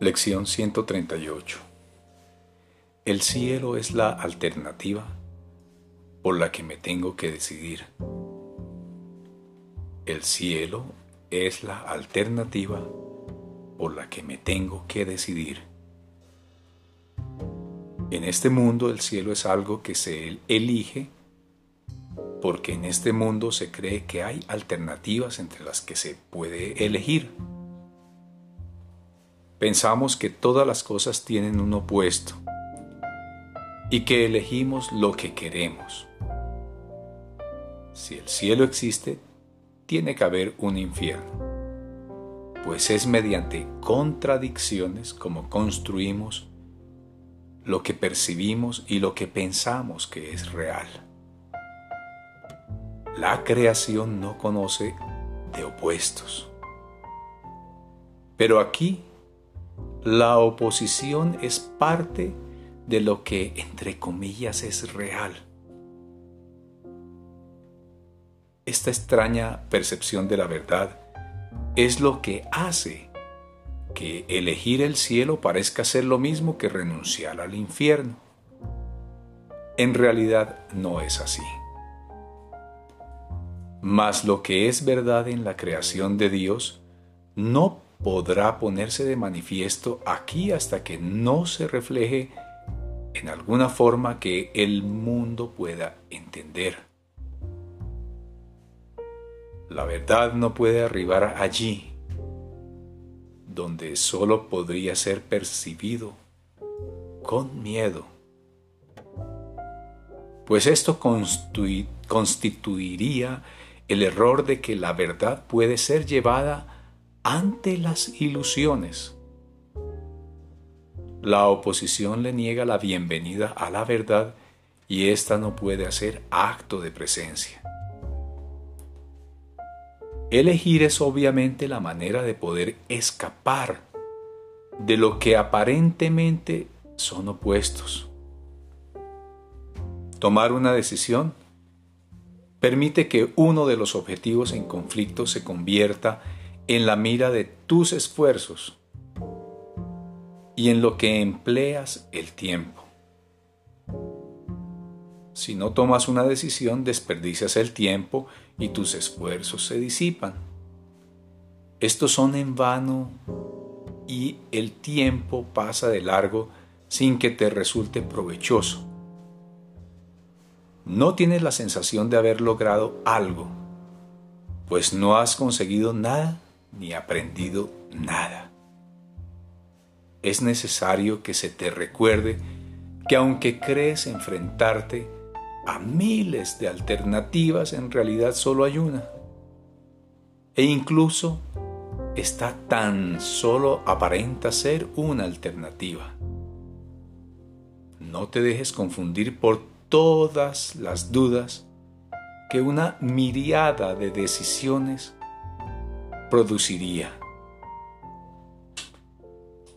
Lección 138 El cielo es la alternativa por la que me tengo que decidir. El cielo es la alternativa por la que me tengo que decidir. En este mundo el cielo es algo que se elige porque en este mundo se cree que hay alternativas entre las que se puede elegir. Pensamos que todas las cosas tienen un opuesto y que elegimos lo que queremos. Si el cielo existe, tiene que haber un infierno, pues es mediante contradicciones como construimos lo que percibimos y lo que pensamos que es real. La creación no conoce de opuestos. Pero aquí la oposición es parte de lo que, entre comillas, es real. Esta extraña percepción de la verdad es lo que hace que elegir el cielo parezca ser lo mismo que renunciar al infierno. En realidad no es así. Mas lo que es verdad en la creación de Dios no podrá ponerse de manifiesto aquí hasta que no se refleje en alguna forma que el mundo pueda entender. La verdad no puede arribar allí, donde solo podría ser percibido con miedo, pues esto constituiría el error de que la verdad puede ser llevada ante las ilusiones. La oposición le niega la bienvenida a la verdad y ésta no puede hacer acto de presencia. Elegir es obviamente la manera de poder escapar de lo que aparentemente son opuestos. Tomar una decisión permite que uno de los objetivos en conflicto se convierta en la mira de tus esfuerzos y en lo que empleas el tiempo. Si no tomas una decisión, desperdicias el tiempo y tus esfuerzos se disipan. Estos son en vano y el tiempo pasa de largo sin que te resulte provechoso. No tienes la sensación de haber logrado algo, pues no has conseguido nada ni aprendido nada. Es necesario que se te recuerde que aunque crees enfrentarte a miles de alternativas, en realidad solo hay una. E incluso está tan solo aparenta ser una alternativa. No te dejes confundir por todas las dudas que una miriada de decisiones produciría.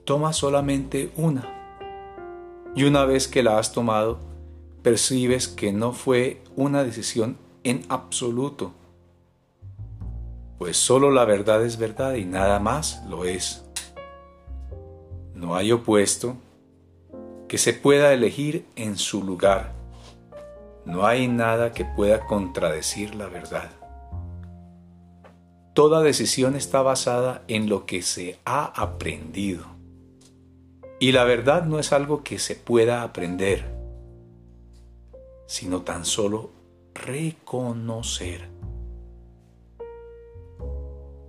Toma solamente una y una vez que la has tomado, percibes que no fue una decisión en absoluto, pues solo la verdad es verdad y nada más lo es. No hay opuesto que se pueda elegir en su lugar. No hay nada que pueda contradecir la verdad. Toda decisión está basada en lo que se ha aprendido. Y la verdad no es algo que se pueda aprender, sino tan solo reconocer.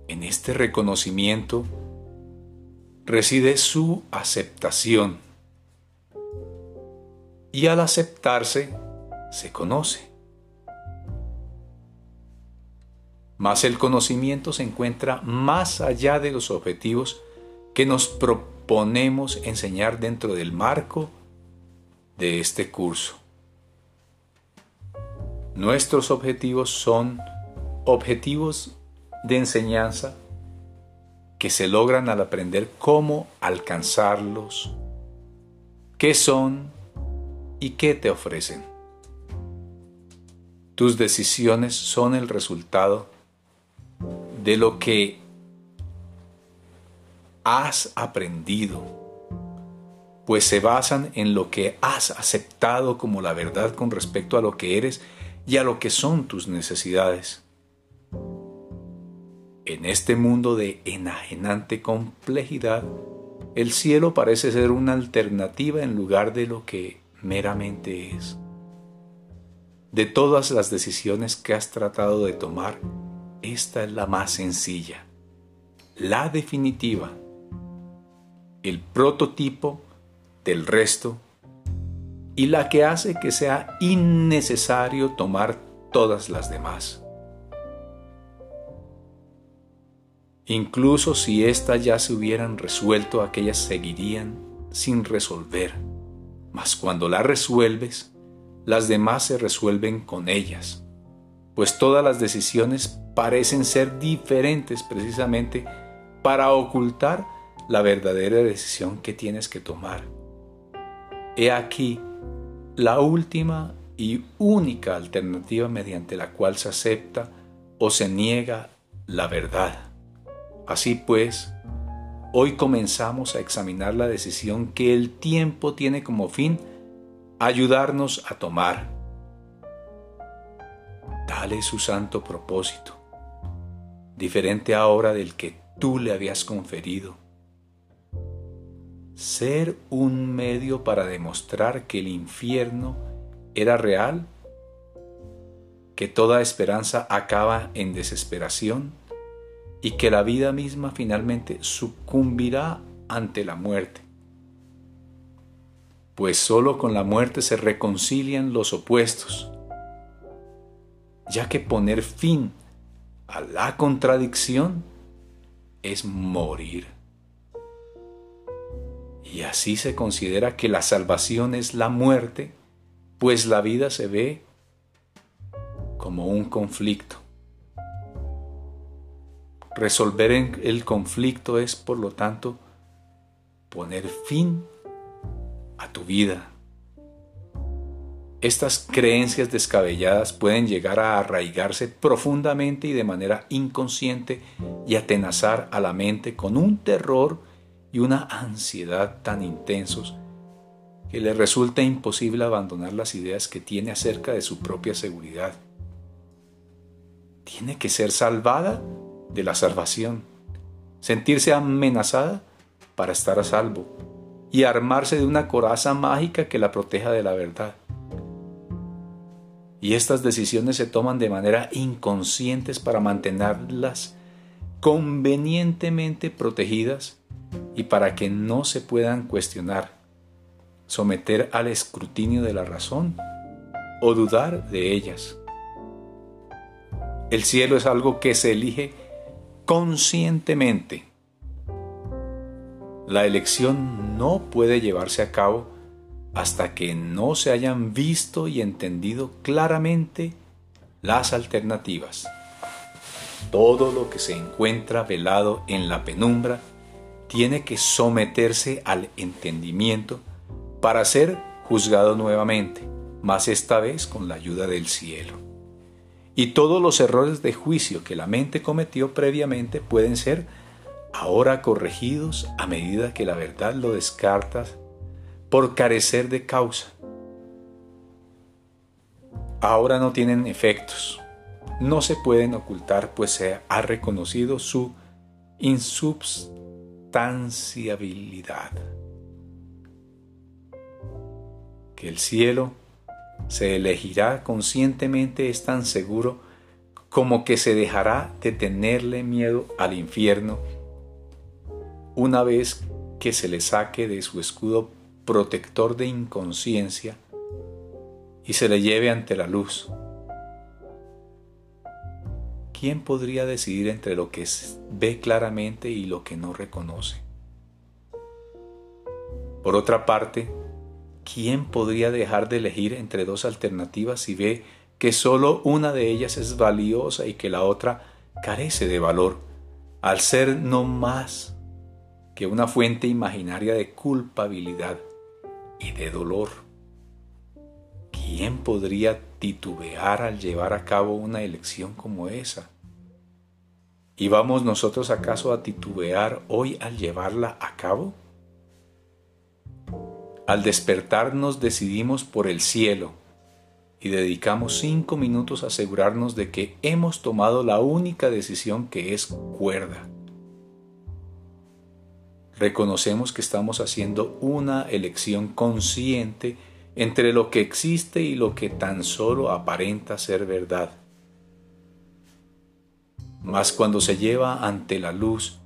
En este reconocimiento reside su aceptación. Y al aceptarse, se conoce. Mas el conocimiento se encuentra más allá de los objetivos que nos proponemos enseñar dentro del marco de este curso. Nuestros objetivos son objetivos de enseñanza que se logran al aprender cómo alcanzarlos, qué son y qué te ofrecen. Tus decisiones son el resultado de lo que has aprendido, pues se basan en lo que has aceptado como la verdad con respecto a lo que eres y a lo que son tus necesidades. En este mundo de enajenante complejidad, el cielo parece ser una alternativa en lugar de lo que meramente es. De todas las decisiones que has tratado de tomar, esta es la más sencilla, la definitiva, el prototipo del resto y la que hace que sea innecesario tomar todas las demás. Incluso si éstas ya se hubieran resuelto, aquellas seguirían sin resolver. Mas cuando las resuelves, las demás se resuelven con ellas, pues todas las decisiones parecen ser diferentes precisamente para ocultar la verdadera decisión que tienes que tomar. He aquí la última y única alternativa mediante la cual se acepta o se niega la verdad. Así pues, hoy comenzamos a examinar la decisión que el tiempo tiene como fin ayudarnos a tomar. Dale su santo propósito, diferente ahora del que tú le habías conferido. Ser un medio para demostrar que el infierno era real, que toda esperanza acaba en desesperación y que la vida misma finalmente sucumbirá ante la muerte. Pues sólo con la muerte se reconcilian los opuestos, ya que poner fin a la contradicción es morir. Y así se considera que la salvación es la muerte, pues la vida se ve como un conflicto. Resolver el conflicto es, por lo tanto, poner fin a tu vida. Estas creencias descabelladas pueden llegar a arraigarse profundamente y de manera inconsciente y atenazar a la mente con un terror y una ansiedad tan intensos que le resulta imposible abandonar las ideas que tiene acerca de su propia seguridad. Tiene que ser salvada de la salvación, sentirse amenazada para estar a salvo y armarse de una coraza mágica que la proteja de la verdad. Y estas decisiones se toman de manera inconscientes para mantenerlas convenientemente protegidas y para que no se puedan cuestionar, someter al escrutinio de la razón o dudar de ellas. El cielo es algo que se elige conscientemente. La elección no puede llevarse a cabo hasta que no se hayan visto y entendido claramente las alternativas. Todo lo que se encuentra velado en la penumbra tiene que someterse al entendimiento para ser juzgado nuevamente, mas esta vez con la ayuda del cielo y todos los errores de juicio que la mente cometió previamente pueden ser ahora corregidos a medida que la verdad lo descartas por carecer de causa. Ahora no tienen efectos, no se pueden ocultar pues se ha reconocido su insubstanciabilidad. Que el cielo se elegirá conscientemente es tan seguro como que se dejará de tenerle miedo al infierno una vez que se le saque de su escudo protector de inconsciencia y se le lleve ante la luz. ¿Quién podría decidir entre lo que ve claramente y lo que no reconoce? Por otra parte, ¿quién podría dejar de elegir entre dos alternativas si ve que solo una de ellas es valiosa y que la otra carece de valor, al ser no más que una fuente imaginaria de culpabilidad y de dolor? ¿Quién podría titubear al llevar a cabo una elección como esa? ¿Y vamos nosotros acaso a titubear hoy al llevarla a cabo? Al despertarnos decidimos por el cielo y dedicamos cinco minutos a asegurarnos de que hemos tomado la única decisión que es cuerda. Reconocemos que estamos haciendo una elección consciente entre lo que existe y lo que tan solo aparenta ser verdad. Mas cuando se lleva ante la luz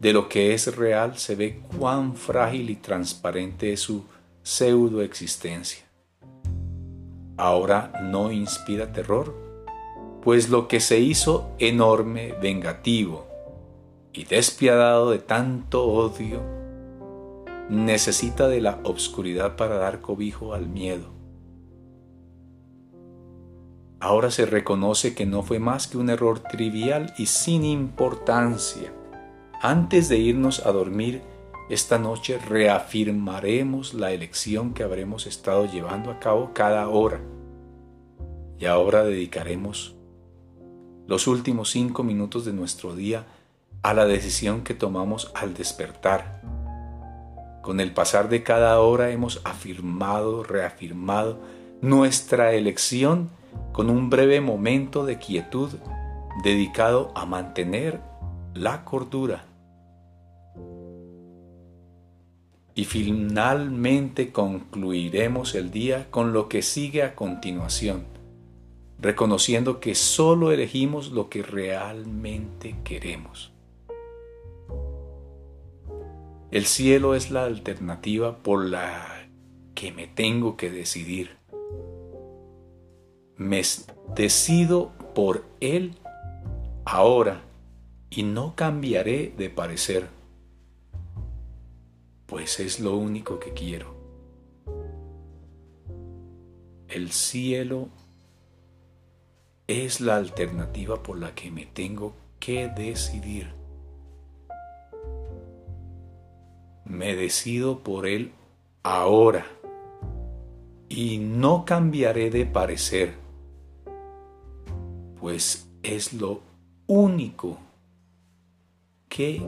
de lo que es real, se ve cuán frágil y transparente es su pseudo existencia ahora no inspira terror, pues lo que se hizo enorme, vengativo y despiadado de tanto odio, necesita de la obscuridad para dar cobijo al miedo. Ahora se reconoce que no fue más que un error trivial y sin importancia. Antes de irnos a dormir, esta noche reafirmaremos la elección que habremos estado llevando a cabo cada hora y ahora dedicaremos los últimos cinco minutos de nuestro día a la decisión que tomamos al despertar. Con el pasar de cada hora hemos afirmado, reafirmado nuestra elección con un breve momento de quietud dedicado a mantener la cordura y finalmente concluiremos el día con lo que sigue a continuación, reconociendo que solo elegimos lo que realmente queremos. El cielo es la alternativa por la que me tengo que decidir. Me decido por él ahora y no cambiaré de parecer pues es lo único que quiero. El cielo es la alternativa por la que me tengo que decidir. Me decido por él ahora y no cambiaré de parecer, pues es lo único que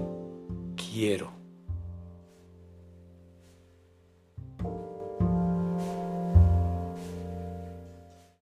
quiero.